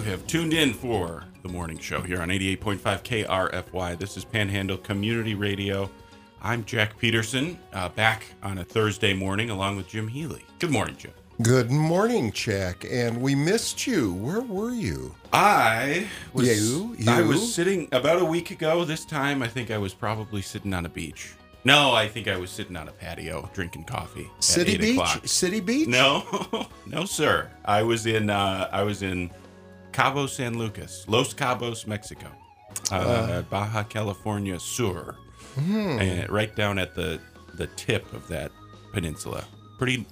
You have tuned in for the morning show here on 88.5 KRFY. This is Panhandle Community Radio. I'm Jack Peterson, uh, back on a Thursday morning along with Jim Healy. Good morning, Jim. Good morning, Jack. And we missed you. Where were you? I was You? I was sitting about a week ago. This time, I think I was probably sitting on a beach. No, I think I was sitting on a patio drinking coffee. City 8 Beach? o'clock. City Beach? No, no, sir. I was in uh, I was in Cabo San Lucas, Los Cabos, Mexico, uh, Baja California Sur, Hmm. and right down at the the tip of that peninsula. Pretty,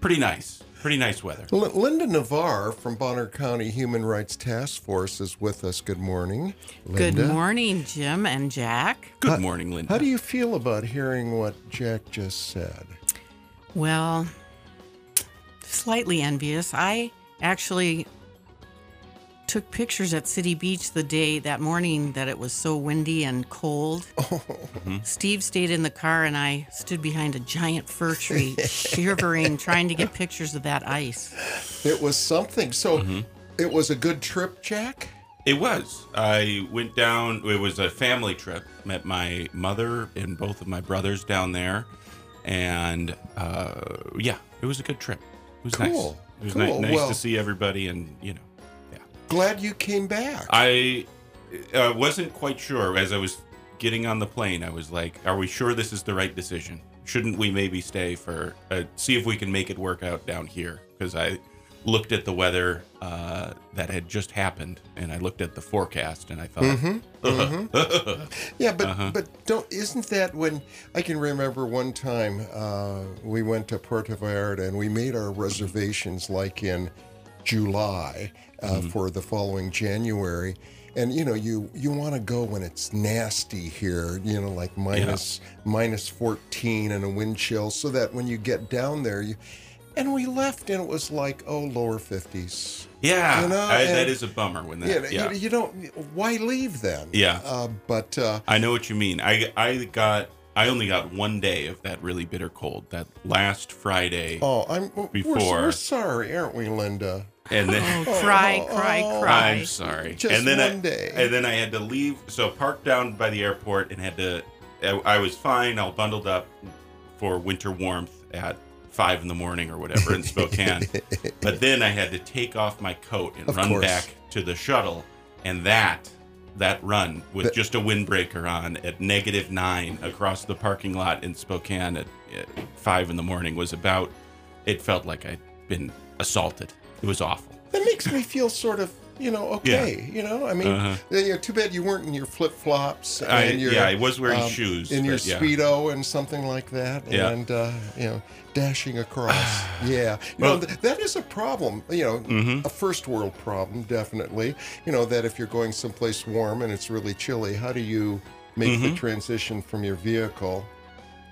pretty nice. Pretty nice weather. L- Linda Navarre from Bonner County Human Rights Task Force is with us. Good morning. Linda. Good morning, Jim and Jack. Good morning, Linda. How do you feel about hearing what Jack just said? Well, slightly envious. I actually took pictures at City Beach the day that morning that it was so windy and cold. Steve stayed in the car and I stood behind a giant fir tree, shivering, trying to get pictures of that ice. It was something. So Mm-hmm. it was a good trip, Jack? It was. I went down. It was a family trip. Met my mother and both of my brothers down there, and uh, yeah, it was a good trip. It was nice. It was Cool. ni- nice Well- to see everybody, and you know, yeah. Glad you came back. I uh, wasn't quite sure as I was getting on the plane. I was like, "Are we sure this is the right decision? Shouldn't we maybe stay for uh, see if we can make it work out down here?" Because I looked at the weather uh, that had just happened, and I looked at the forecast, and I thought, Mm-hmm. Yeah, but Uh-huh. but don't isn't that when I can remember one time uh, we went to Puerto Vallarta and we made our reservations like in July uh, Mm-hmm. for the following January. And you know you you want to go when it's nasty here, you know, like minus minus 14 and a wind chill, so that when you get down there, you and we left and it was like oh lower 50s. Yeah, You know, I, that is a bummer when that. Yeah, Yeah, You, you don't. Why leave then? Yeah. Uh, but uh, I know what you mean. I I got I only got one day of that really bitter cold. That last Friday, oh, I'm we're- Before- We're, sorry, aren't we, Linda? and then Oh, cry, oh, cry, oh. cry. I'm sorry. Just and then one I, day. And then I had to leave. So parked down by the airport and had to. I, I was fine. All bundled up for winter warmth at five in the morning or whatever in Spokane. but then I had to take off my coat and Of run course. back to the shuttle, and that. That run with just a windbreaker on at negative nine across the parking lot in Spokane at, at five in the morning was about. It felt like I'd been assaulted. It was awful. That makes me feel sort of, you know, okay. You know, I mean, Uh-huh. you know, too bad you weren't in your flip flops I- your yeah, I was wearing um, shoes, in your yeah. speedo and something like that, Yeah. and uh, you know, dashing across. yeah, you Well- know, th- that is a problem. You know, Mhm. a first world problem, definitely. You know that if you're going someplace warm and it's really chilly, how do you make Mm-hmm. the transition from your vehicle?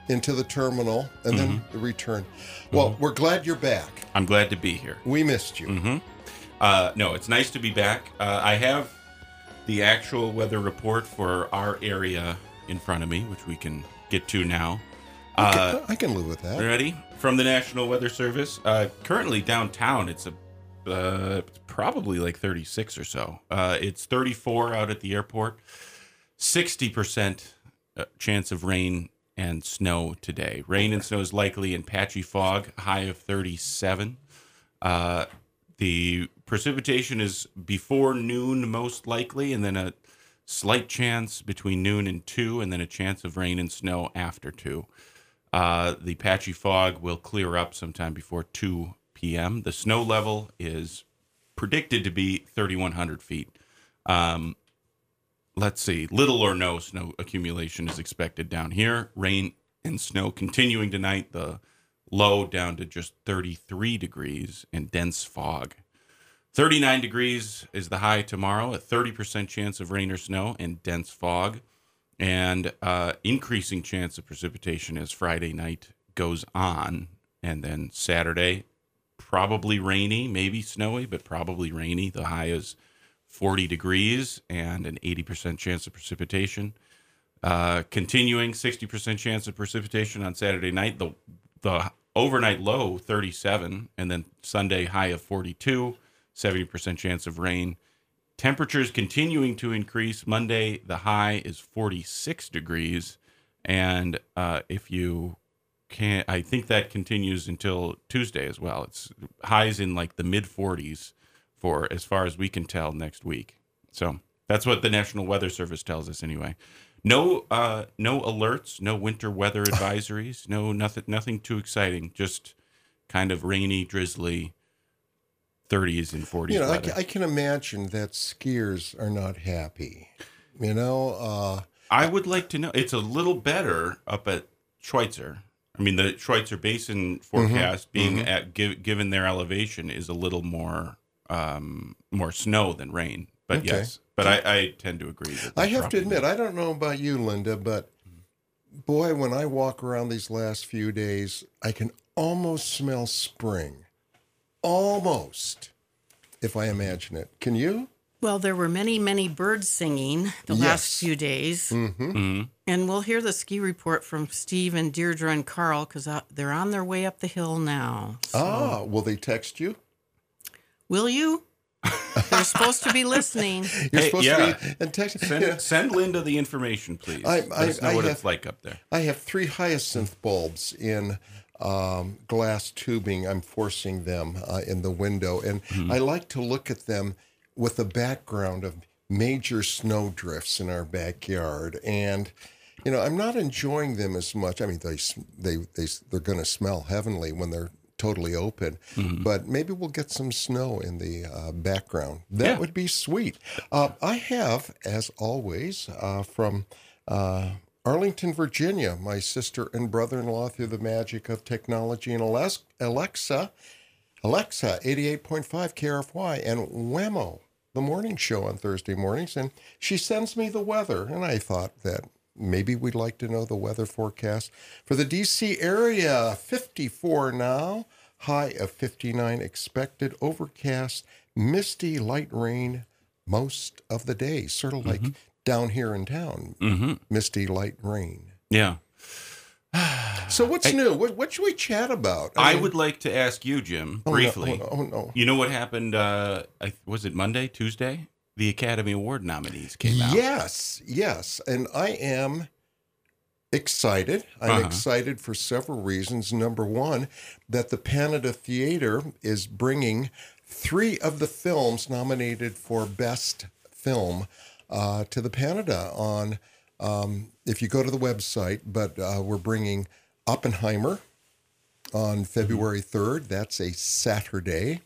Into the terminal and then Mm-hmm. the return. Well, we're glad you're back. I'm glad to be here. We missed you. Uh, no, it's nice to be back. Uh, I have the actual weather report for our area in front of me, which we can get to now. Okay, Uh, I can live with that. ready? From the National Weather Service. Uh, currently downtown, it's a uh, probably like 36 or so. Uh, it's 34 out at the airport. 60% uh, chance of rain and snow today. Rain and snow is likely in patchy fog, high of 37. Uh, the precipitation is before noon, most likely, and then a slight chance between noon and 2, and then a chance of rain and snow after 2. Uh, the patchy fog will clear up sometime before 2 p.m. The snow level is predicted to be 3,100 feet. Um, let's see, little or no snow accumulation is expected down here. Rain and snow continuing tonight. The low down to just 33 degrees and dense fog. 39 degrees is the high tomorrow, a 30% chance of rain or snow and dense fog, and uh, increasing chance of precipitation as Friday night goes on. And then Saturday, probably rainy, maybe snowy, but probably rainy. The high is 40 degrees and an 80% chance of precipitation. Uh, continuing 60% chance of precipitation on Saturday night. The the overnight low 37, and then Sunday high of 42. 70% chance of rain. Temperatures continuing to increase. Monday, the high is 46 degrees. And uh, if you can't, I think that continues until Tuesday as well. It's highs in like the mid 40s for as far as we can tell next week. So that's what the National Weather Service tells us anyway. No, uh, no alerts, no winter weather advisories, no nothing, nothing too exciting. Just kind of rainy, drizzly, 30s and 40s. You know, I, I can imagine that skiers are not happy. You know, uh, I would like to know. It's a little better up at Schweitzer. I mean, the Schweitzer Basin forecast being at gi- given their elevation is a little more um, more snow than rain. But Okay. yes, but I, I tend to agree. That I have to admit, I don't know about you, Linda, but boy, when I walk around these last few days, I can almost smell spring. Almost, if I imagine it. Can you? Well, there were many, many birds singing the Yes. last few days. Mhm. And we'll hear the ski report from Steve and Deirdre and Carl because they're on their way up the hill now. So, Ah, will they text you? will you? they're supposed to be listening. You're Hey, supposed yeah. to be and text. Send, Yeah. send Linda the information, please. I- Let us know I what have- it's like up there. I have three hyacinth bulbs in um, glass tubing. I'm forcing them uh, in the window, and I like to look at them with a background of major snow drifts in our backyard. And you know, I'm not enjoying them as much. I mean, they, they, they, they're going to smell heavenly when they're totally open. But maybe we'll get some snow in the uh, background. That Yeah. would be sweet. Uh, I have, as always, uh, from. Arlington, Virginia, my sister and brother in law through the magic of technology and Alexa, Alexa 88.5 KRFY, and Wemo, the morning show on Thursday mornings. And she sends me the weather. And I thought that maybe we'd like to know the weather forecast for the DC area 54 now, high of 59 expected, overcast, misty, light rain most of the day, sort of like mm-hmm. Down here in town hmm misty light rain. Yeah. So what's new? What, what should we chat about? I mean- would like to ask you, Jim, oh, briefly. Oh, no, oh, no. You know what happened? Uh, I, was it Monday, Tuesday? The Academy Award nominees came out. Yes, yes, and I am excited. I'm Uh-huh. excited for several reasons. Number one, that the Panida Theatre is bringing three of the films nominated for Best Film uh, to the Panida on. Um, if you go to the website, but uh, we're bringing Oppenheimer on February 3rd. That's a Saturday.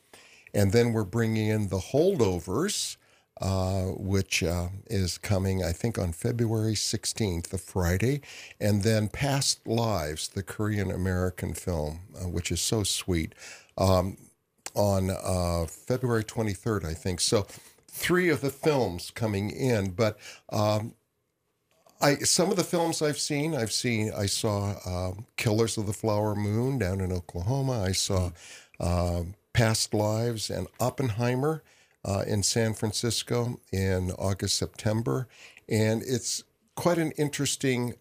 And then we're bringing in The Holdovers, uh, which uh, is coming, I think, on February 16th, the Friday. And then Past Lives, the Korean American film, uh, which is so sweet, um, on uh, February 23rd, I think. So three of the films coming in. But um, I some of the films I've seen, I've seen. I saw um, Killers of the Flower Moon down in Oklahoma. I saw um Past Lives and Oppenheimer uh, in San Francisco in August September, and it's quite an interesting.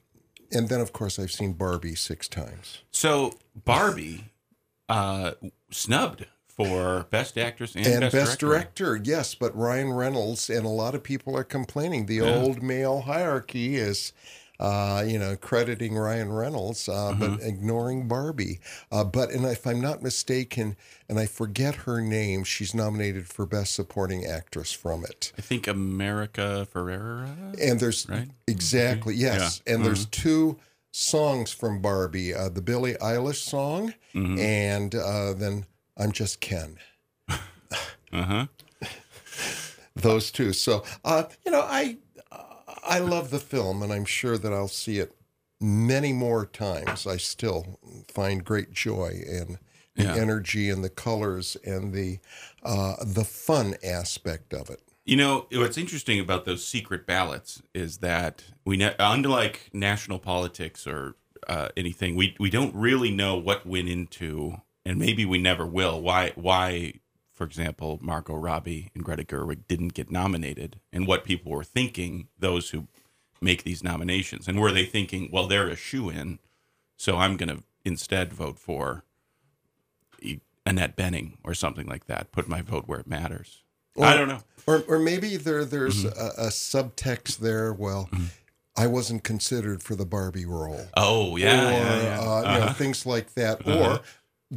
And then, of course, I've seen Barbie six times. So Barbie uh, snubbed for Best Actress and, And Best, best, Director. director. yes, but Ryan Reynolds and a lot of people are complaining. The old male hierarchy is, uh, you know, crediting Ryan Reynolds, uh, Mm-hmm. but ignoring Barbie. Uh, but and if I'm not mistaken, and I forget her name, she's nominated for best supporting actress from it. I think America Ferrera. And there's Right? exactly yes, Yeah. and there's two songs from Barbie: uh, the Billie Eilish song, Mm-hmm. and uh, then "I'm Just Ken." Uh huh. those two. So, uh, you know, I I love the film, and I'm sure that I'll see it many more times. I still find great joy in the Yeah. energy and the colors and the uh, the fun aspect of it. You know what's interesting about those secret ballots is that we, ne- unlike national politics or uh, anything, we we don't really know what went into, and maybe we never will. Why why, for example, Margot Robbie and Greta Gerwig didn't get nominated, and what people were thinking. Those who make these nominations, and were they thinking, well, they're a shoe in, so I'm going to instead vote for. Annette Bening or something like that. Put my vote where it matters. I don't know. Or, or maybe there there's Mm-hmm. a, a subtext there. Well, I wasn't considered for the Barbie role. Oh yeah, or yeah, yeah. Uh, you know, Uh-huh. things like that, or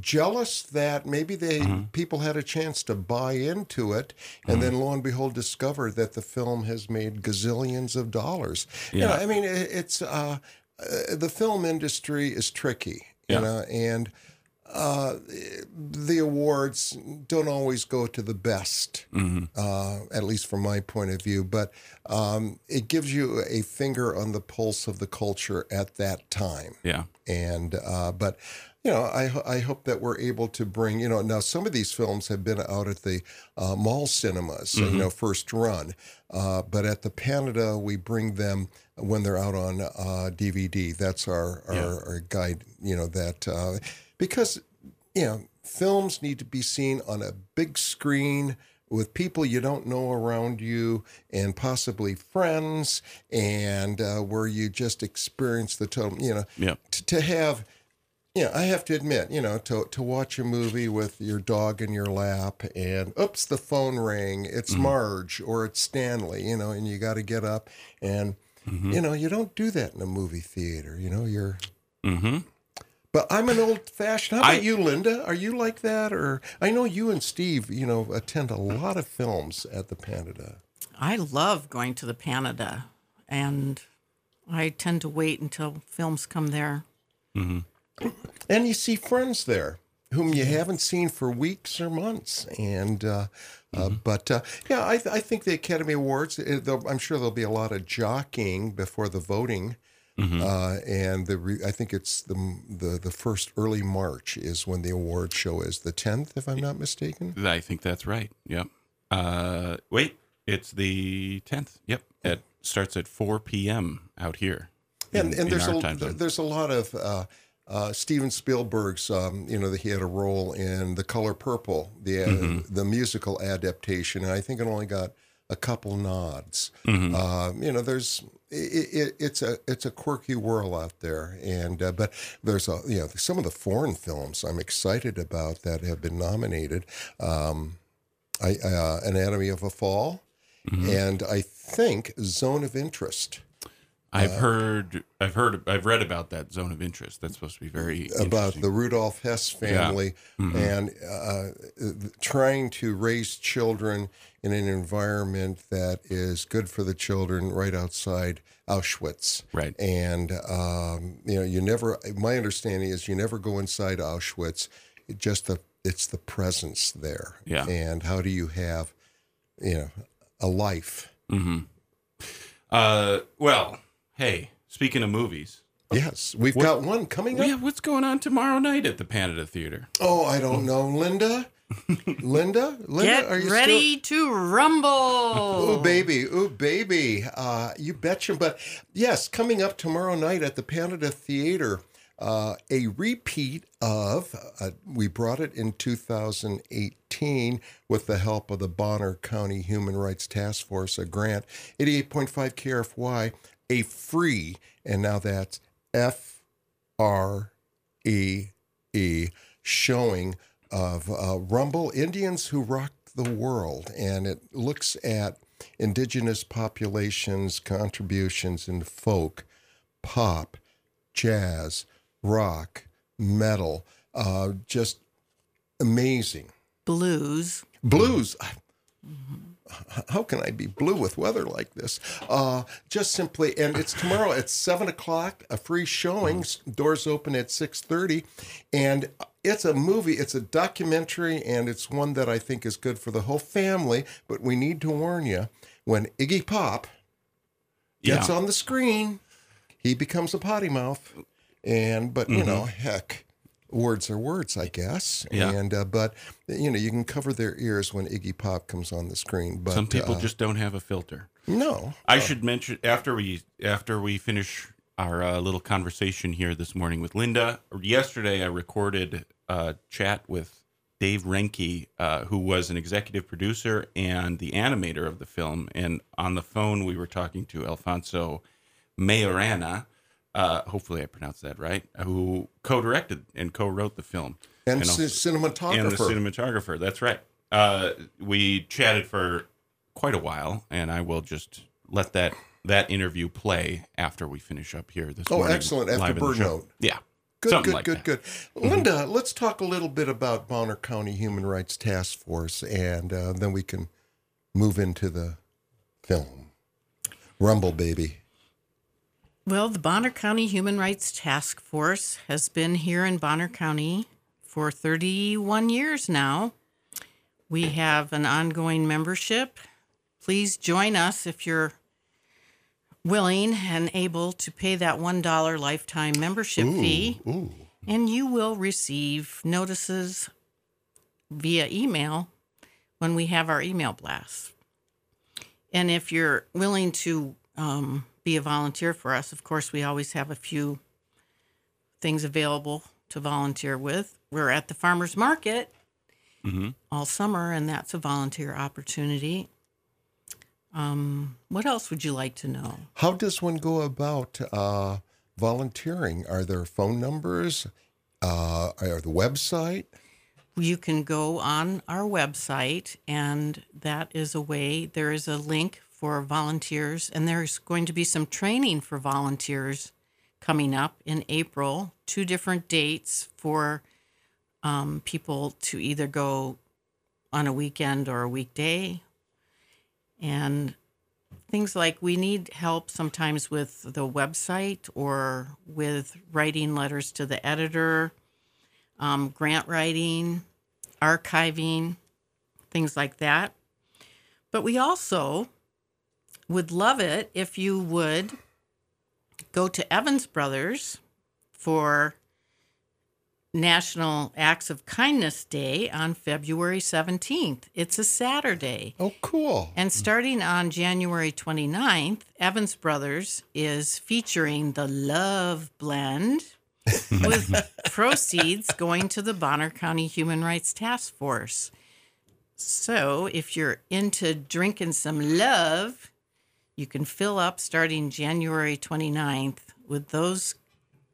jealous that maybe they Mm-hmm. people had a chance to buy into it, and then lo and behold, discover that the film has made gazillions of dollars. You know, Yeah. I mean, it, it's uh, uh, the film industry is tricky, Yeah. you know, and. Uh, the awards don't always go to the best, Mm-hmm. uh, at least from my point of view. But um, it gives you a finger on the pulse of the culture at that time yeah. and uh, but you know I, I hope that we're able to bring you know now some of these films have been out at the uh, mall cinemas you know first run uh, but at the Panida, we bring them when they're out on uh, DVD that's our our, Yeah. our guide you know that uh, because you know films need to be seen on a big screen with people you don't know around you and possibly friends and uh, where you just experience the total you know Yeah. t- to have yeah i have to admit you know to, to watch a movie with your dog in your lap and oops the phone rang it's mm-hmm. marge or it's stanley you know and you got to get up and mm-hmm. you know you don't do that in a movie theater you know you're Mm-hmm. but i'm an old fashioned how about I- you linda are you like that or i know you and steve you know attend a uh. lot of films at the Panida. I love going to the Panida, and I tend to wait until films come there. Mm-hmm. And you see friends there whom you haven't seen for weeks or months and uh, uh, but uh, yeah I, I think the academy awards uh, i'm sure there'll be a lot of jockeying before the voting uh, and the re- I think it's the, the the first early March is when the award show is the 10th if I'm not mistaken. I think that's right. Yep. Uh, wait, it's the tenth. Yep. It starts at four p.m. out here. and in- and in there's a there's a lot of uh, Steven Spielberg's um, you know that he had a role in The Color Purple the uh, Mm-hmm. the musical adaptation and I think it only got a couple nods. Mm-hmm. Uh, you know there's it, it, it's a it's a quirky world out there and uh, but there's a you know some of the foreign films I'm excited about that have been nominated. Um, I, uh, Anatomy of a Fall. Mm-hmm. And I think Zone of Interest. I've heard, I've heard, I've read about that zone of interest. That's supposed to be very about the Rudolph Hess family Mm-hmm. and uh, trying to raise children in an environment that is good for the children right outside Auschwitz. Right. And, um, you know, you never, my understanding is you never go inside Auschwitz. It just the, it's the presence there. Yeah. And how do you have, you know, a life? Uh, well, hey, speaking of movies, Yes. We've got one coming up. yeah, what's going on tomorrow night at the Panida Theater? Oh, I don't know. Linda? Linda? Linda, Get are you still? ready to rumble. Oh, baby. Oh, baby. Uh, you betcha. But yes, coming up tomorrow night at the Panida Theater, uh, a repeat of, uh, we brought it in 2018 with the help of the Bonner County Human Rights Task Force, a grant, 88.5 KRFY, a free, and now that's F R E E showing of uh, Rumble Indians Who Rocked the World. And it looks at indigenous populations' contributions in folk, pop, jazz, rock, metal. Uh, just amazing. Blues. Blues. How can I be blue with weather like this? Uh, just simply, and it's tomorrow at seven o'clock. A free showing. Doors open at six thirty, and it's a movie. It's a documentary, and it's one that I think is good for the whole family. But we need to warn you: when Iggy Pop gets Yeah. on the screen, he becomes a potty mouth. And but you know, Mm-hmm. heck, words are words, I guess. Yeah. And uh, but you know, you can cover their ears when Iggy Pop comes on the screen. But Some people uh, just don't have a filter. no. I should mention after we after we finish our uh, little conversation here this morning with Linda. Yesterday, I recorded a chat with Dave Renke, uh, who was an executive producer and the animator of the film. And on the phone, we were talking to Alfonso Maiorana, Uh, hopefully, I pronounced that right. Who co-directed and co-wrote the film And, also- ci- cinematographer. and the cinematographer. That's right. Uh, we chatted for quite a while, and I will just let that that interview play after we finish up here this Oh, morning. excellent. After Bird. Note. Yeah. Good, Something good, like good, that. good. Linda, let's talk a little bit about Bonner County Human Rights Task Force, and uh, then we can move into the film. Rumble, baby. Well, the Bonner County Human Rights Task Force has been here in Bonner County for 31 years now. We have an ongoing membership. Please join us if you're willing and able to pay that $1 lifetime membership fee. Ooh. And you will receive notices via email when we have our email blasts. And if you're willing to um, be a volunteer for us, of course, we always have a few things available to volunteer with. We're at the farmers market all summer, and that's a volunteer opportunity. Um, what else would you like to know? How does one go about uh, volunteering? Are there phone numbers? Uh, are the website? you can go on our website, and that is a way. There is a link for volunteers, and there's going to be some training for volunteers coming up in April. Two different dates for um, people to either go on a weekend or a weekday, and things like we need help sometimes with the website or with writing letters to the editor um, grant writing, archiving, things like that. But we also would love it if you would go to Evans Brothers for National Acts of Kindness Day on February 17th. It's a Saturday. Oh, cool. And starting on January 29th, Evans Brothers is featuring the Love Blend with proceeds going to the Bonner County Human Rights Task Force. So if you're into drinking some love, you can fill up starting January 29th with those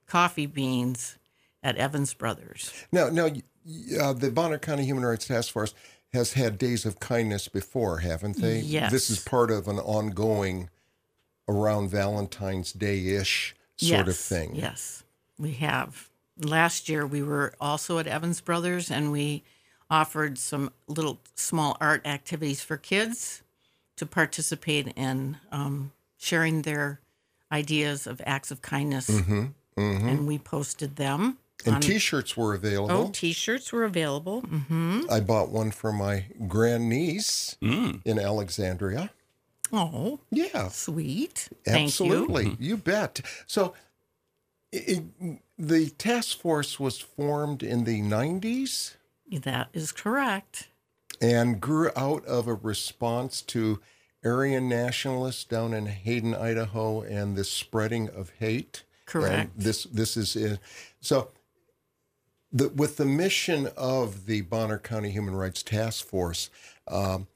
coffee beans at Evans Brothers. Now, now, uh, the Bonner County Human Rights Task Force has had days of kindness before, haven't they? Yes. This is part of an ongoing, around Valentine's Day ish sort of thing. Yes, we have. Last year, we were also at Evans Brothers and we offered some little small art activities for kids to participate in um, sharing their ideas of acts of kindness. And we posted them. And on- T-shirts were available. oh, t shirts were available. hmm I bought one for my grandniece Mm. in Alexandria. Oh, Yeah, sweet. Thank you. absolutely. You bet. So, it, the task force was formed in the 90s That is correct. And grew out of a response to Aryan nationalists down in Hayden, Idaho, and the spreading of hate. Correct. And this this is in, so. The, with the mission of the Bonner County Human Rights Task Force, um,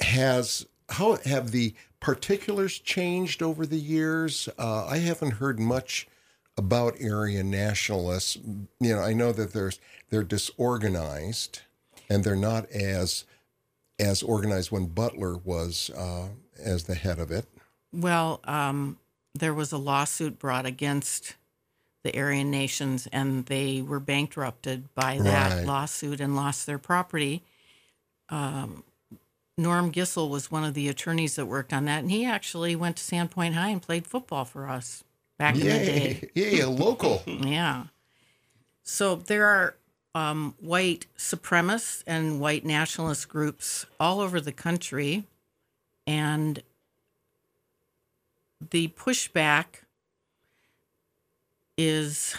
has how have the particulars changed over the years? Uh, I haven't heard much about Aryan nationalists. You know, I know that there's they're disorganized, and they're not as as organized when Butler was uh, as the head of it. Well, um, there was a lawsuit brought against the Aryan nations, and they were bankrupted by that Right. lawsuit and lost their property. Um, Norm Gissel was one of the attorneys that worked on that, and he actually went to Sandpoint High and played football for us back in the day. Yeah, Yay! A local. Yeah. So there are um, white supremacists and white nationalist groups all over the country, and the pushback is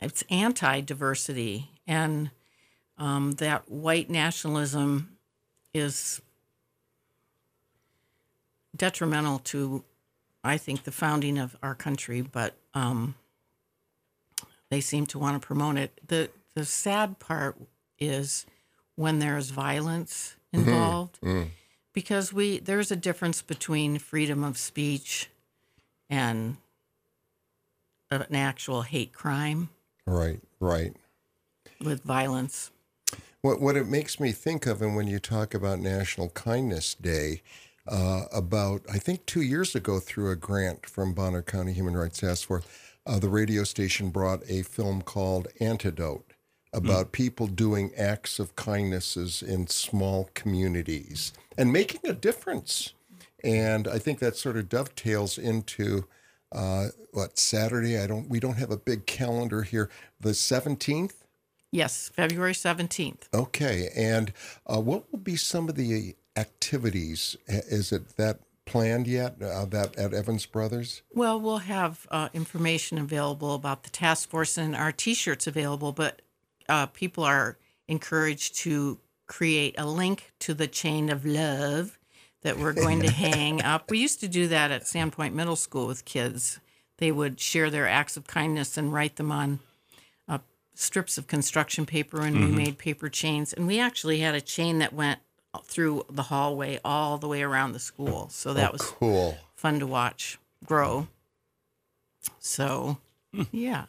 it's anti-diversity, and um, that white nationalism is detrimental to, I think, the founding of our country. But um, they seem to want to promote it. the The sad part is when there's violence involved, because we there's a difference between freedom of speech and an actual hate crime Right, right. with violence. What what it makes me think of, and when you talk about National Kindness Day, uh, about I think two years ago through a grant from Bonner County Human Rights Task Force, uh, the radio station brought a film called Antidote about people doing acts of kindnesses in small communities and making a difference. And I think that sort of dovetails into uh, what Saturday. I don't. We don't have a big calendar here. The seventeenth. Yes, February 17th. Okay, and uh, what will be some of the activities? Is it that planned yet? Uh, that at Evans Brothers? Well, we'll have uh, information available about the task force and our t shirts available, but uh, people are encouraged to create a link to the chain of love that we're going to hang up. We used to do that at Sandpoint Middle School with kids. They would share their acts of kindness and write them on uh, strips of construction paper, and we made paper chains. And we actually had a chain that went through the hallway all the way around the school. So that was Cool. fun to watch grow. So, yeah.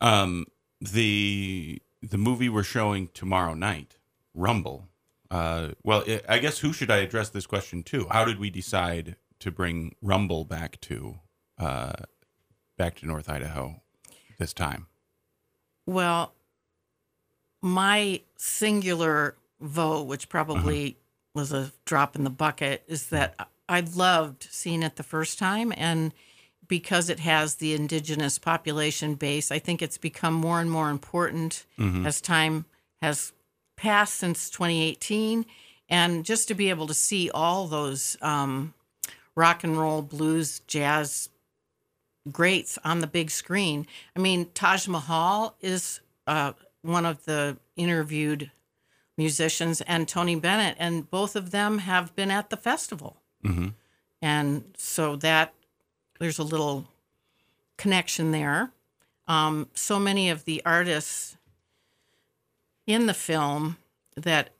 Um, the the movie we're showing tomorrow night, Rumble. Uh, well, i I guess who should I address this question to? How did we decide to bring Rumble back to uh, back to North Idaho this time? Well, my singular vote, which probably was a drop in the bucket, is that I loved seeing it the first time. And because it has the indigenous population base, I think it's become more and more important as time has passed since 2018. And just to be able to see all those um, rock and roll, blues, jazz greats on the big screen. I mean, Taj Mahal is uh, one of the interviewed musicians, and Tony Bennett, and both of them have been at the festival. Mm-hmm. And so that there's a little connection there. Um, so many of the artists in the film that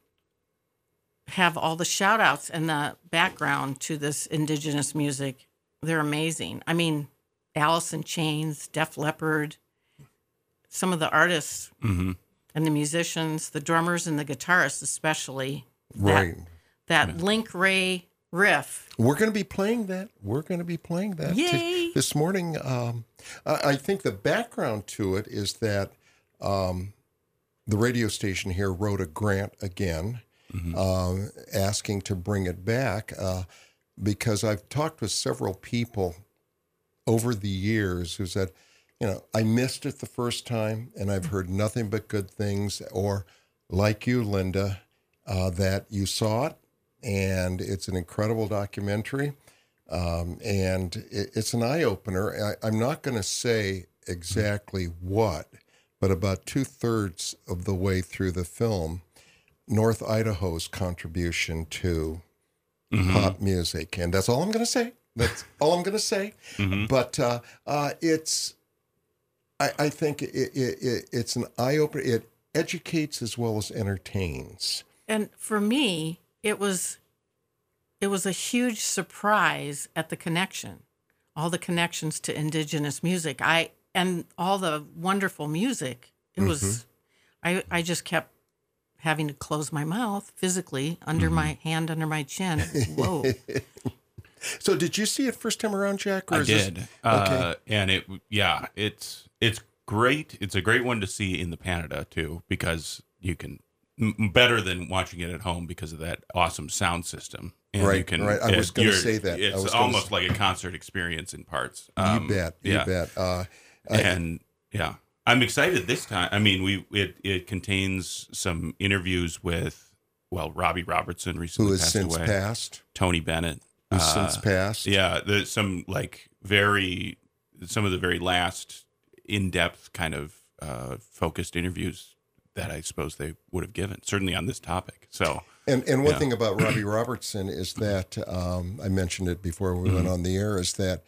have all the shout outs and the background to this indigenous music, they're amazing. I mean, Alice in Chains, Def Leppard, some of the artists Mm-hmm. And the musicians, the drummers and the guitarists, especially. Right. That Link Wray riff. We're going to be playing that. We're going to be playing that t- Yay. this morning. Um, I, I think the background to it is that um, the radio station here wrote a grant again, um, asking to bring it back uh, because I've talked with several people over the years who said, you know, I missed it the first time and I've heard nothing but good things, or like you, Linda, uh, that you saw it and it's an incredible documentary. Um, and it, it's an eye opener. I, I'm not going to say exactly what, but about two thirds of the way through the film, North Idaho's contribution to pop music. And that's all I'm going to say. That's all I'm going to say. But uh, uh, it's, I, I think it, it, it, it's an eye opener. It educates as well as entertains. And for me, it was it was a huge surprise at the connection. All the connections to indigenous music. I and all the wonderful music. It was I I just kept having to close my mouth physically under my hand under my chin. Whoa. So, did you see it first time around, Jack? I is this- did. Uh, and it, yeah, it's it's great. It's a great one to see in the Panida too, because you can m- better than watching it at home because of that awesome sound system. And you Right, can, right. I was gonna say that. It's was almost like a concert experience in parts. You Um, bet. You yeah. bet. Uh, I- and yeah, I'm excited this time. I mean, we it it contains some interviews with well, Robbie Robertson recently who has passed since away. passed? Tony Bennett. Who's uh, since passed? Yeah, there's some like very some of the very last in-depth kind of uh, focused interviews that I suppose they would have given, certainly on this topic. So And and one Yeah. thing about Robbie Robertson is that um, I mentioned it before we Mm-hmm. went on the air is that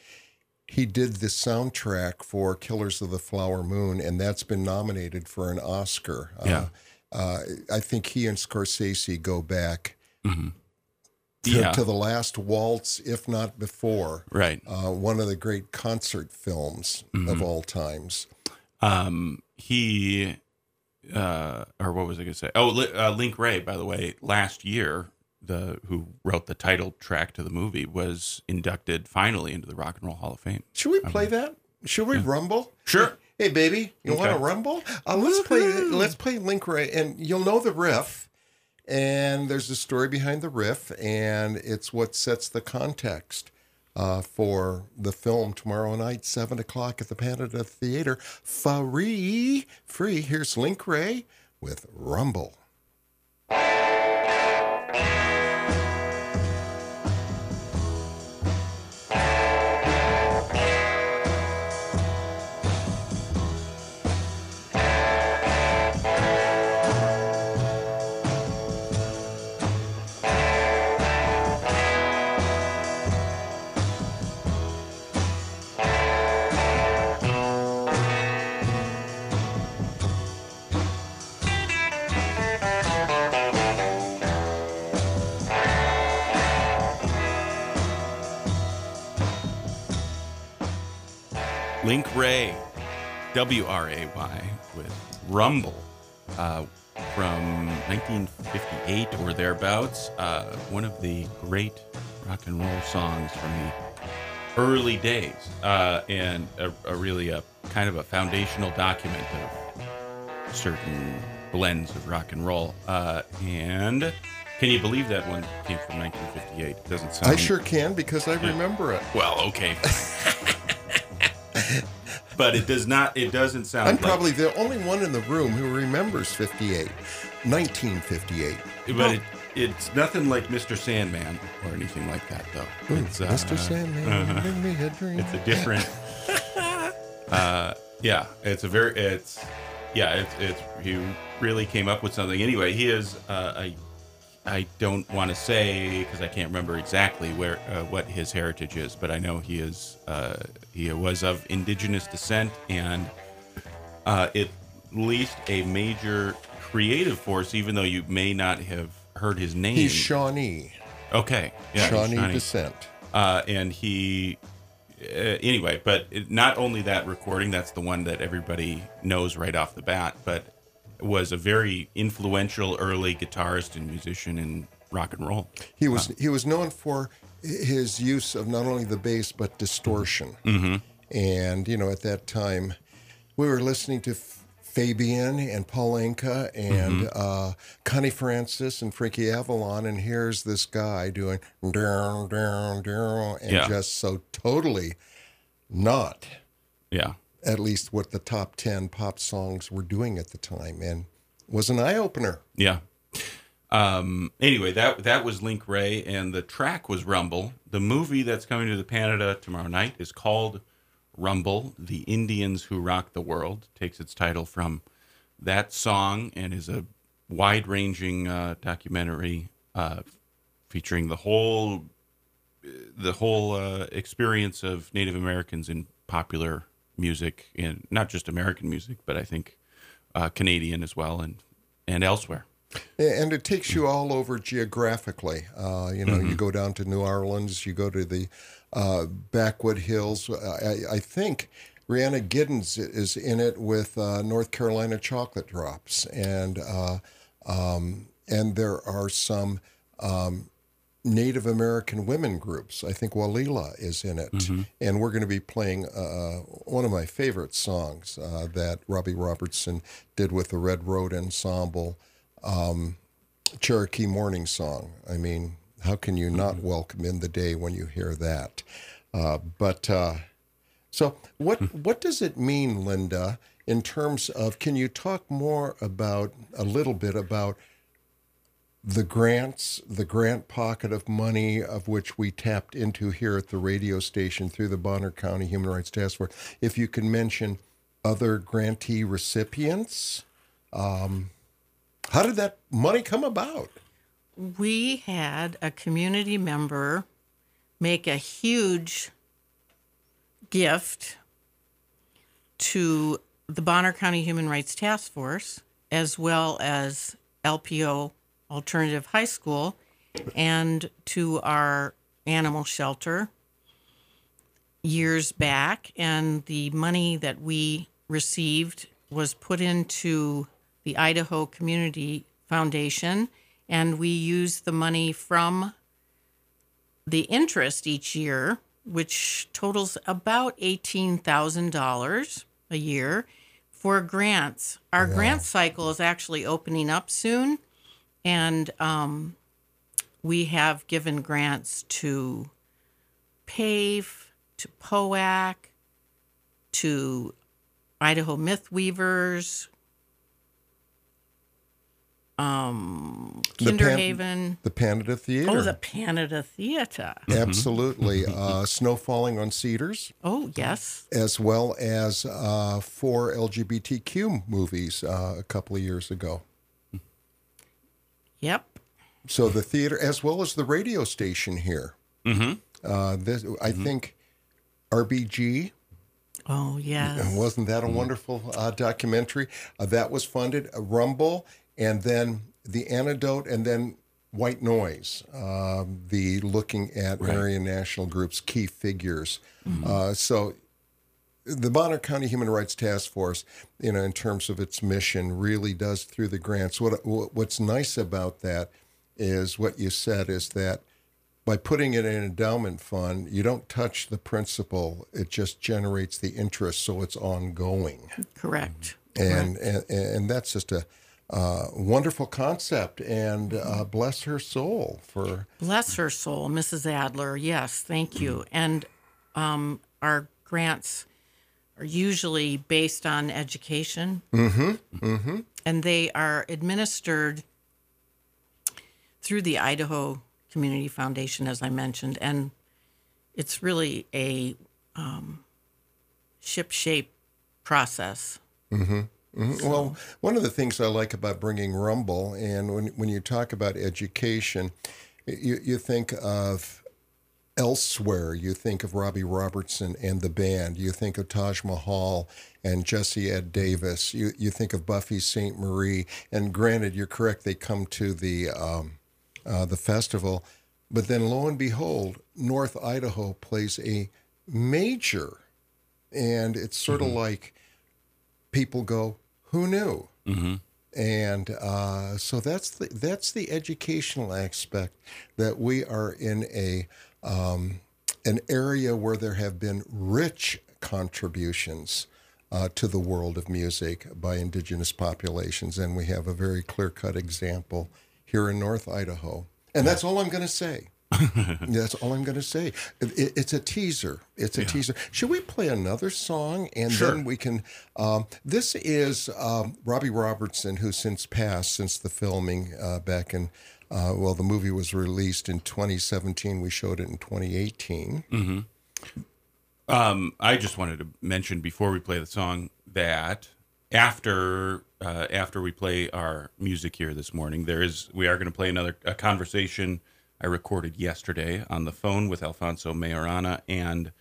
he did the soundtrack for Killers of the Flower Moon, and that's been nominated for an Oscar. Yeah. Uh, uh, I think he and Scorsese go back Mm-hmm. To, Yeah. to the last waltz, if not before. Right. Uh, one of the great concert films Mm-hmm. of all times. Um, he, uh, or what was I going to say? Oh, uh, Link Wray, by the way, last year, the who wrote the title track to the movie was inducted finally into the Rock and Roll Hall of Fame. Should we play that? Should we rumble? Sure. Hey, baby, you want to rumble? Uh, let's play. Let's play Link Wray, and you'll know the riff. And there's a story behind the riff, and it's what sets the context uh, for the film tomorrow night, seven o'clock at the Panida Theater. Free, free. Here's Link Wray with Rumble. Link Wray, W R A Y, with Rumble uh, from 1958 or thereabouts. Uh, one of the great rock and roll songs from the early days, uh, and a, a really a kind of a foundational document of certain blends of rock and roll. Uh, and can you believe that one came from 1958? It doesn't sound. I sure can because I remember it. Well, okay. but it does not. It doesn't sound. I'm like- probably the only one in the room who remembers 58, 1958. But it, it's nothing like Mr. Sandman or anything like that, though. It's, uh, Mr. Sandman, bring me a dream. It's a different. uh, yeah, it's a very. It's yeah. It's it's he really came up with something. Anyway, he is. Uh, I I don't want to say because I can't remember exactly where uh, what his heritage is, but I know he is. Uh, he was of indigenous descent and uh, at least a major creative force, even though you may not have heard his name. He's Shawnee, okay, yeah, Shawnee Shawnee. descent. Uh, and he, uh, anyway, but it, not only that recording, that's the one that everybody knows right off the bat, but was a very influential early guitarist and musician in rock and roll. He was he was known for his use of not only the bass but distortion. Mm-hmm. And you know, at that time, we were listening to F- Fabian and Paul Anka and uh, Connie Francis and Frankie Avalon, and here's this guy doing down down down, and Yeah. just so totally not Yeah. at least what the top ten pop songs were doing at the time, and was an eye opener. Yeah. Um, anyway, that that was Link Wray, and the track was Rumble. The movie that's coming to the Panida tomorrow night is called Rumble: The Indians Who Rock the World. Takes its title from that song and is a wide-ranging uh, documentary uh, featuring the whole the whole uh, experience of Native Americans in popular music, and not just American music, but I think uh, Canadian as well, and and elsewhere. And it takes you all over geographically. Uh, you know, you go down to New Orleans, you go to the uh, Backwood Hills. I, I think Rhiannon Giddens is in it with uh, North Carolina Chocolate Drops, and uh, um, and there are some um, Native American women groups. I think Ulali is in it, and we're going to be playing uh, one of my favorite songs uh, that Robbie Robertson did with the Red Road Ensemble um, Cherokee Morning Song. I mean, how can you not welcome in the day when you hear that? Uh, but uh, so, what what does it mean, Linda, in terms of? Can you talk more about a little bit about the grants, the grant pocket of money of which we tapped into here at the radio station through the Bonner County Human Rights Task Force? If you can mention other grantee recipients. Um, how did that money come about? We had a community member make a huge gift to the Bonner County Human Rights Task Force, as well as LPO Alternative High School, and to our animal shelter years back. And the money that we received was put into the Idaho Community Foundation. And we use the money from the interest each year, which totals about $18,000 a year, for grants. Our grant cycle is actually opening up soon. And um, we have given grants to PAVE, to POAC, to Idaho Myth Weavers, um, The Pan- Kinderhaven. The Panida Theater. Oh, the Panida Theater. Absolutely. uh, Snow Falling on Cedars, Oh, yes. as well as uh, four LGBTQ movies uh, a couple of years ago. Yep. So the theater, as well as the radio station here. Mm-hmm. Uh, this, I think RBG Oh, yes. wasn't that a wonderful uh, documentary? Uh, that was funded. Uh, Rumble, and then the antidote, and then White Noise. Um, the looking at Marion National Group's key figures. Uh, so the Bonner County Human Rights Task Force, you know, in terms of its mission, really does through the grants. What what's nice about that is what you said is that by putting it in an endowment fund, you don't touch the principal; it just generates the interest, so it's ongoing, Correct. and and, and that's just a uh, wonderful concept. And uh, bless her soul for Bless her soul, Mrs. Adler. Yes, thank you. And um, our grants are usually based on education. Mm-hmm. Mm-hmm. And they are administered through the Idaho Community Foundation, as I mentioned. And it's really a um, ship shape process. Mhm. Well, one of the things I like about bringing Rumble, and when when you talk about education, you you think of elsewhere. You think of Robbie Robertson and the band. You think of Taj Mahal and Jesse Ed Davis. You you think of Buffy Sainte-Marie. And granted, you're correct. They come to the um, uh, the festival, but then lo and behold, North Idaho plays a major, and it's sort of like people go, "Who knew?" And uh, so that's the that's the educational aspect that we are in a um, an area where there have been rich contributions uh, to the world of music by indigenous populations, and we have a very clear cut example here in North Idaho. And that's all I'm going to say. That's all I'm going to say. It, it- it's a teaser. It's a teaser. Should we play another song and then we can? Um, this is um, Robbie Robertson, who since passed since the filming uh, back in. Uh, well, the movie was released in 2017. We showed it in 2018. Um, I just wanted to mention before we play the song that after uh, after we play our music here this morning, there is we are going to play another a conversation I recorded yesterday on the phone with Alfonso Maiorana, and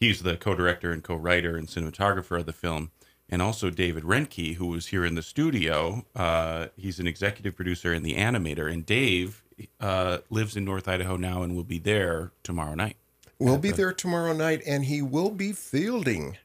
he's the co-director and co-writer and cinematographer of the film, and also David Renke, who was here in the studio. Uh, he's an executive producer and the animator, and Dave uh, lives in North Idaho now and will be there tomorrow night. We'll be there tomorrow night, and he will be fielding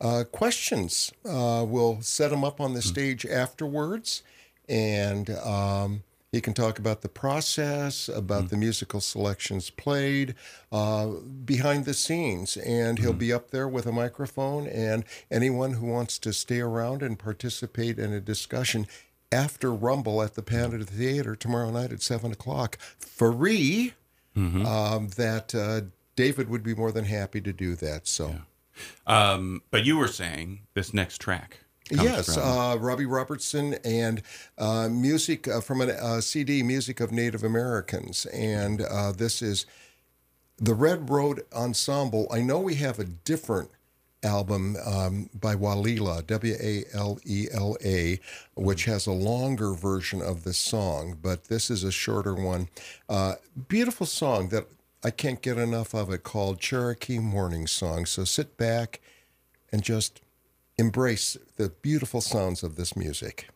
uh, questions. Uh, we'll set him up on the stage afterwards, and um, he can talk about the process, about the musical selections played, uh, behind the scenes, and he'll be up there with a microphone. And anyone who wants to stay around and participate in a discussion after Rumble at the Panida Theater tomorrow night at seven o'clock, free um, that uh, David would be more than happy to do that. So, Um, but you were saying this next track. Yes, uh, Robbie Robertson and uh, music uh, from a uh, CD, Music of Native Americans. And uh, this is the Red Road Ensemble. I know we have a different album um, by Walela, W A L E L A, which has a longer version of this song, but this is a shorter one. Uh, beautiful song that I can't get enough of it called Cherokee Morning Song. So sit back and just embrace the beautiful sounds of this music.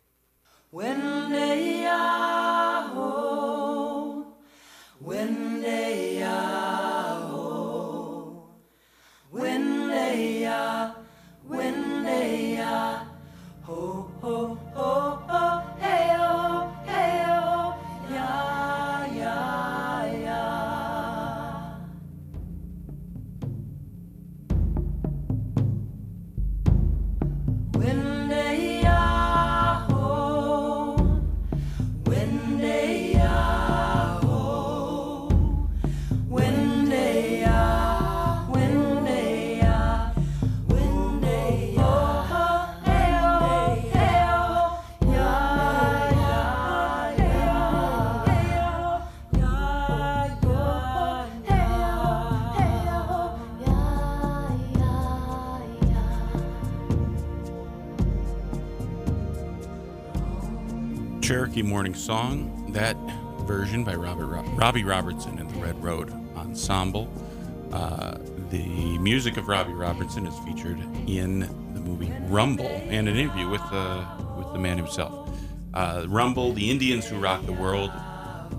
Cherokee Morning Song. That version by Robert Ro- Robbie Robertson and the Red Road Ensemble. Uh, the music of Robbie Robertson is featured in the movie Rumble and an interview with the with the man himself. Uh, Rumble, the Indians who rock the world,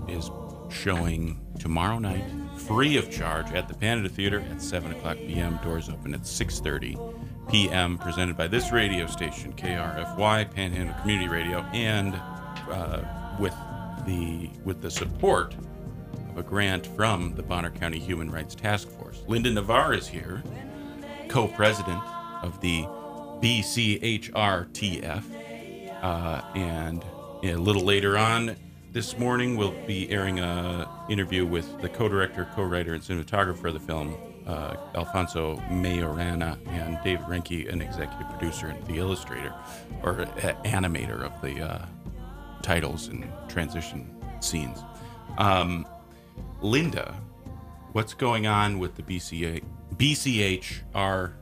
is showing tomorrow night, free of charge, at the Panida Theater at 7 o'clock p.m. Doors open at 6:30 p.m. Presented by this radio station, KRFY, Panhandle Community Radio, and uh, with the with the support of a grant from the Bonner County Human Rights Task Force. Linda Navarre is here, co-president of the BCHRTF, uh, and a little later on this morning we'll be airing a interview with the co-director, co-writer, and cinematographer of the film, uh, Alfonso Maiorana, and David Renke, an executive producer and the illustrator or uh, animator of the uh, titles and transition scenes. Um, Linda, what's going on with the BCA, BCHRTF?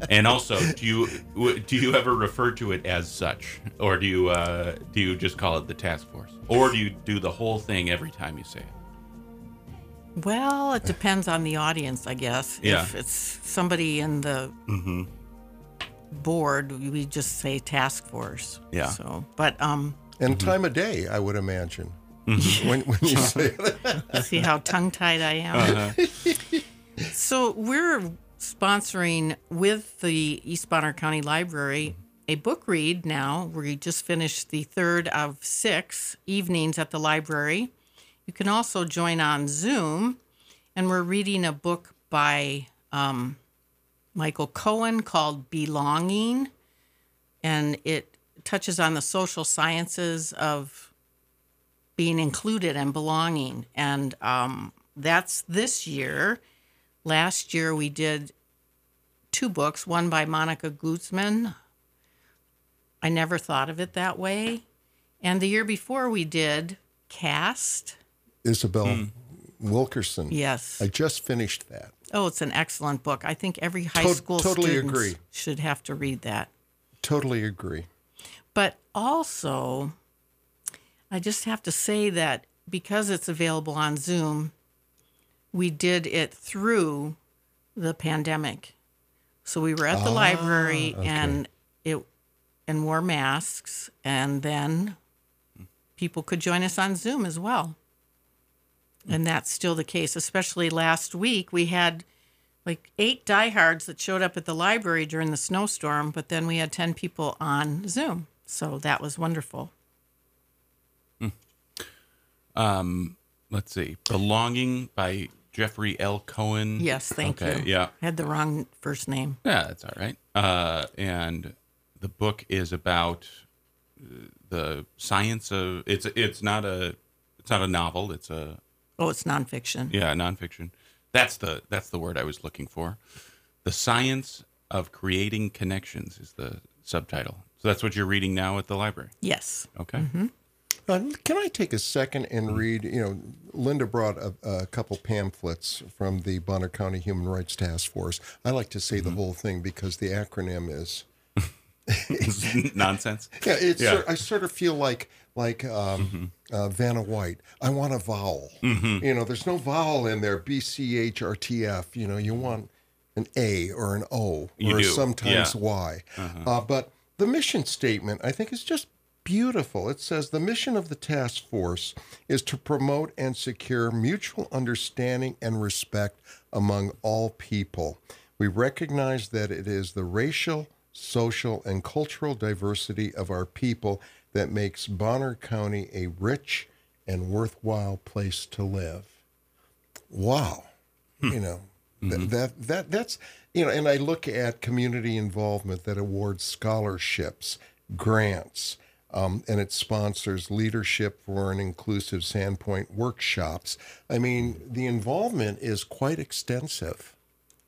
and also, do you do you ever refer to it as such, or do you uh, do you just call it the task force, or do you do the whole thing every time you say it? Well, it depends on the audience, I guess. Yeah. If it's somebody in the board, we just say task force. Yeah. So, but um, And time of day, I would imagine. when, when you say that. see how tongue tied I am. Uh-huh. so we're sponsoring with the East Bonner County Library a book read now. We just finished the third of six evenings at the library. You can also join on Zoom, and we're reading a book by um, Michael Cohen called Belonging, and it touches on the social sciences of being included and belonging. And um, that's this year. Last year we did two books, one by Monica Guzman. I never thought of it that way. And the year before we did Caste. Isabel Wilkerson. Yes. I just finished that. Oh, it's an excellent book. I think every high To- school totally student agree. should have to read that. Totally agree. But also, I just have to say that because it's available on Zoom, we did it through the pandemic. So we were at the ah, library and it and wore masks and then people could join us on Zoom as well. And that's still the case, especially last week we had like eight diehards that showed up at the library during the snowstorm, but then we had 10 people on Zoom. So that was wonderful. Let's see, "Belonging" by Geoffrey L. Cohen. Yes, thank okay, you. Yeah, I had the wrong first name. Yeah, that's all right. Uh, and the book is about uh, the science of it's it's not a it's not a novel. It's a Oh, it's nonfiction. yeah nonfiction. That's the that's the word I was looking for. The science of creating connections is the subtitle. So that's what you're reading now at the library. Yes. Okay. Uh, can I take a second and read? You know, Linda brought a, a couple pamphlets from the Bonner County Human Rights Task Force. I like to say the whole thing because the acronym is. Nonsense. Yeah, it's. Yeah. Sort, I sort of feel like like um, uh, Vanna White. I want a vowel. You know, there's no vowel in there. B C H R T F. You know, you want an A or an O You or do, sometimes yeah. Y. Uh, but the mission statement, I think, is just beautiful. It says the mission of the task force is to promote and secure mutual understanding and respect among all people. We recognize that it is the racial, social, and cultural diversity of our people that makes Bonner County a rich and worthwhile place to live. Wow. You know, th- that that that's you know, and I look at community involvement that awards scholarships, grants, um, and it sponsors leadership for an inclusive Sandpoint workshops. I mean, the involvement is quite extensive.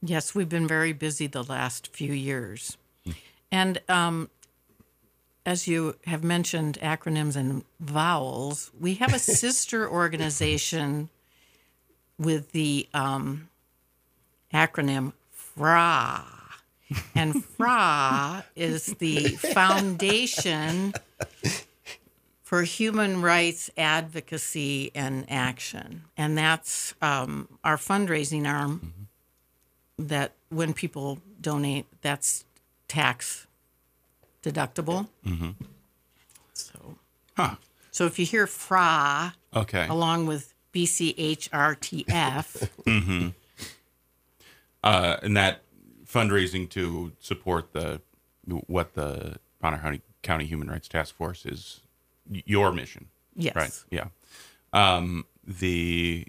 Yes, we've been very busy the last few years. And um, as you have mentioned acronyms and vowels, we have a sister organization with the um, acronym FRA. And FRA is the Foundation for Human Rights Advocacy and Action. And that's um, our fundraising arm that when people donate, that's tax deductible. So, Huh. so if you hear FRA Okay. along with BCHRTF, mm-hmm. Uh, and that fundraising to support the what the Bonner County, County Human Rights Task Force is your mission. yes, Right. Yeah. Um, the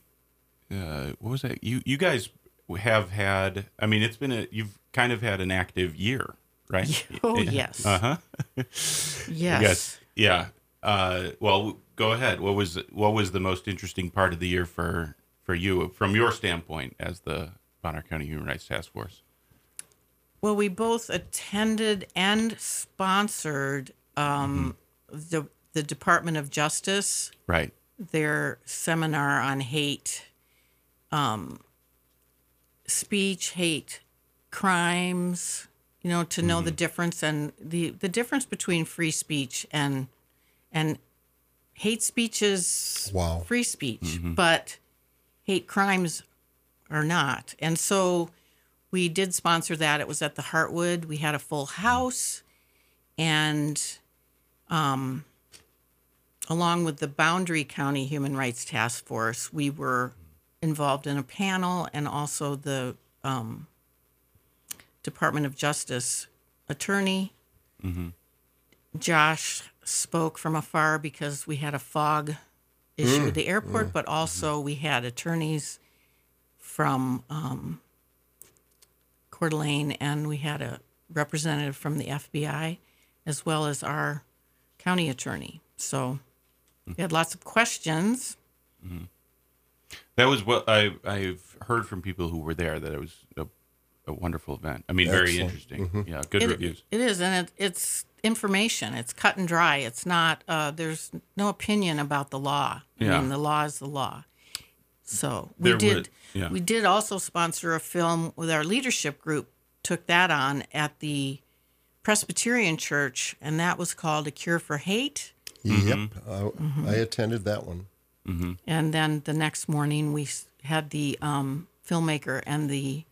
uh, what was that? You you guys have had. I mean, it's been a. You've kind of had an active year, right? Oh, yes. Uh huh. yes, Yes. Yeah. Uh, well, go ahead. What was what was the most interesting part of the year for for you from your standpoint as the Bonner County Human Rights Task Force? Well, we both attended and sponsored um, the the Department of Justice Right. their seminar on hate um, speech, hate crimes. You know, to know the difference and the the difference between free speech and and hate speech is Wow. free speech, but hate crimes are not. And so we did sponsor that. It was at the Heartwood. We had a full house, and um, along with the Boundary County Human Rights Task Force, we were involved in a panel, and also the um, Department of Justice attorney. Mm-hmm. Josh spoke from afar because we had a fog issue mm. at the airport, but mm-hmm. also we had attorneys from um, Coeur d'Alene, and we had a representative from the FBI, as well as our county attorney. So we had lots of questions. Mm-hmm. That was what I I've heard from people who were there that it was a, a wonderful event. I mean, very Excellent. interesting. Yeah, good It- reviews. It is, and it, it's information. It's cut and dry. It's not. Uh, there's no opinion about the law. I Yeah. mean, the law is the law. So we There did. would- yeah. We did also sponsor a film with our leadership group. Took that on at the Presbyterian Church, and that was called "A Cure for Hate." Yep. Uh, I attended that one. And then the next morning, we had the um, filmmaker and the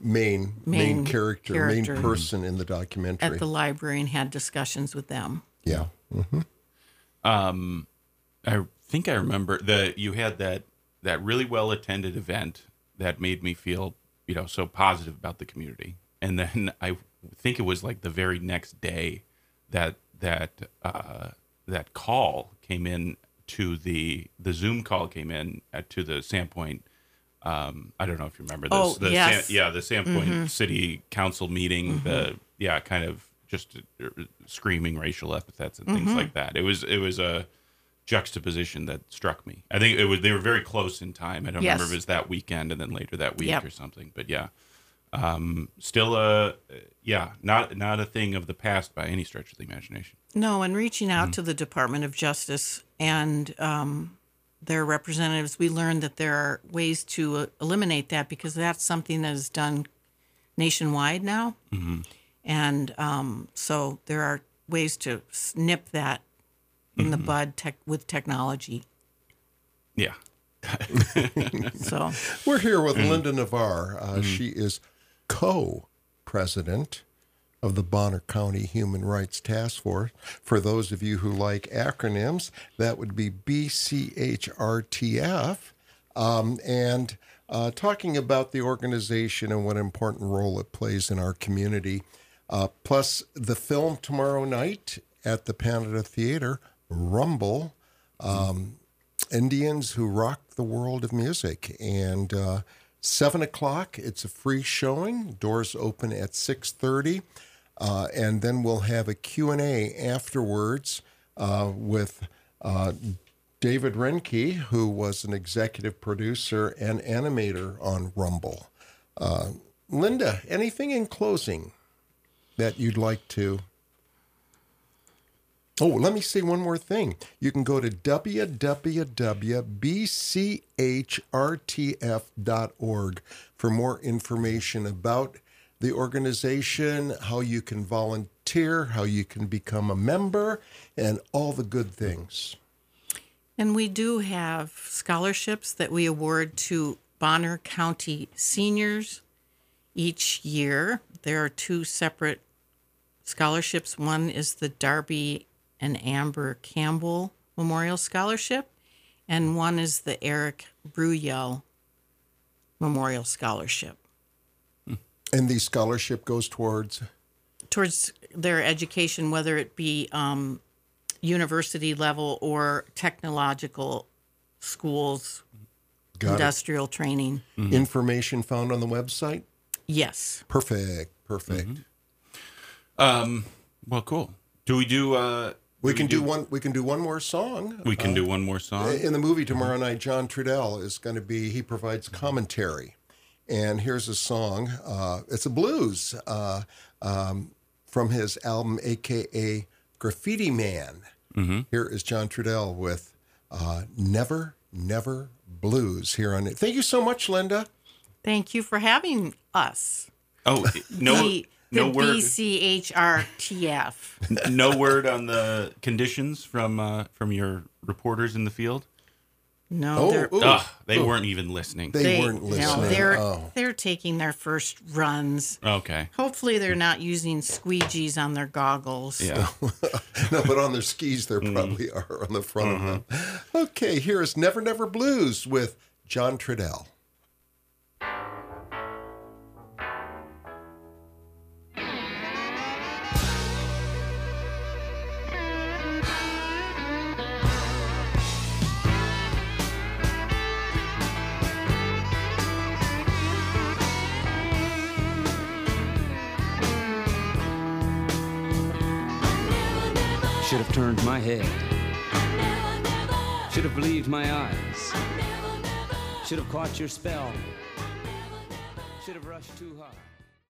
Main, main, Main character, character. main person in the documentary. at the library and had discussions with them. yeah. Um, I think I remember that you had that that really well attended event that made me feel you know so positive about the community, and then I think it was like the very next day that that uh, that call came in to the the Zoom call came in at, to the Sandpoint. Um, I don't know if you remember this. Oh, the yes. yeah, the Sandpoint City Council meeting. The yeah, kind of just uh, screaming racial epithets and things like that. It was it was a juxtaposition that struck me. I think it was they were very close in time. I don't remember if it was that weekend and then later that week Yep. or something. But yeah, um, still a yeah, not not a thing of the past by any stretch of the imagination. No, and reaching out to the Department of Justice and um, their representatives, we learned that there are ways to uh, eliminate that because that's something that is done nationwide now. And um, so there are ways to snip that in the bud tech, with technology. Yeah, So, We're here with Linda Navarre. Uh, She is co president of the Bonner County Human Rights Task Force. For those of you who like acronyms, that would be BCHRTF. Um, and uh, talking about the organization and what important role it plays in our community. Uh, plus, the film tomorrow night at the Panida Theater, Rumble, um, Indians Who Rock the World of Music. And uh, 7 o'clock, it's a free showing. Doors open at 6.30. Uh, and then we'll have a Q&A afterwards uh, with uh, David Renke, who was an executive producer and animator on Rumble. Uh, Linda, anything in closing that you'd like to? Oh, let me say one more thing. You can go to www.bchrtf.org for more information about the organization, how you can volunteer, how you can become a member, and all the good things. And we do have scholarships that we award to Bonner County seniors each year. There are two separate scholarships. One is the Darby and Amber Campbell Memorial Scholarship, and one is the Eric Bruyel Memorial Scholarship. And the scholarship goes towards Towards their education, whether it be um, university level or technological schools, got it. industrial training. information found on the website. Yes. Perfect, perfect. Um, well, cool. Do we do? Uh, We can do one. We can do one more song. We can do one more song. In the movie tomorrow night, John Trudell is going to be. He provides commentary, and here's a song. Uh, it's a blues uh, um, from his album, aka Graffiti Man. Here is John Trudell with uh, "Never, Never Blues" here on it. Thank you so much, Linda. Thank you for having us. Oh, no, the no the word, BCHRTF. no word on the conditions from uh, from your reporters in the field. No, Oh, they're, ooh. Ugh, they weren't even listening. They, weren't listening. No, they're oh. they're taking their first runs. okay. Hopefully, they're not using squeegees on their goggles. Yeah. No, but on their skis, there probably are on the front of them. Okay, here is Never Never Blues with John Trudell. Should have turned my head. Should have believed my eyes. Should have caught your spell. Should have rushed too hard.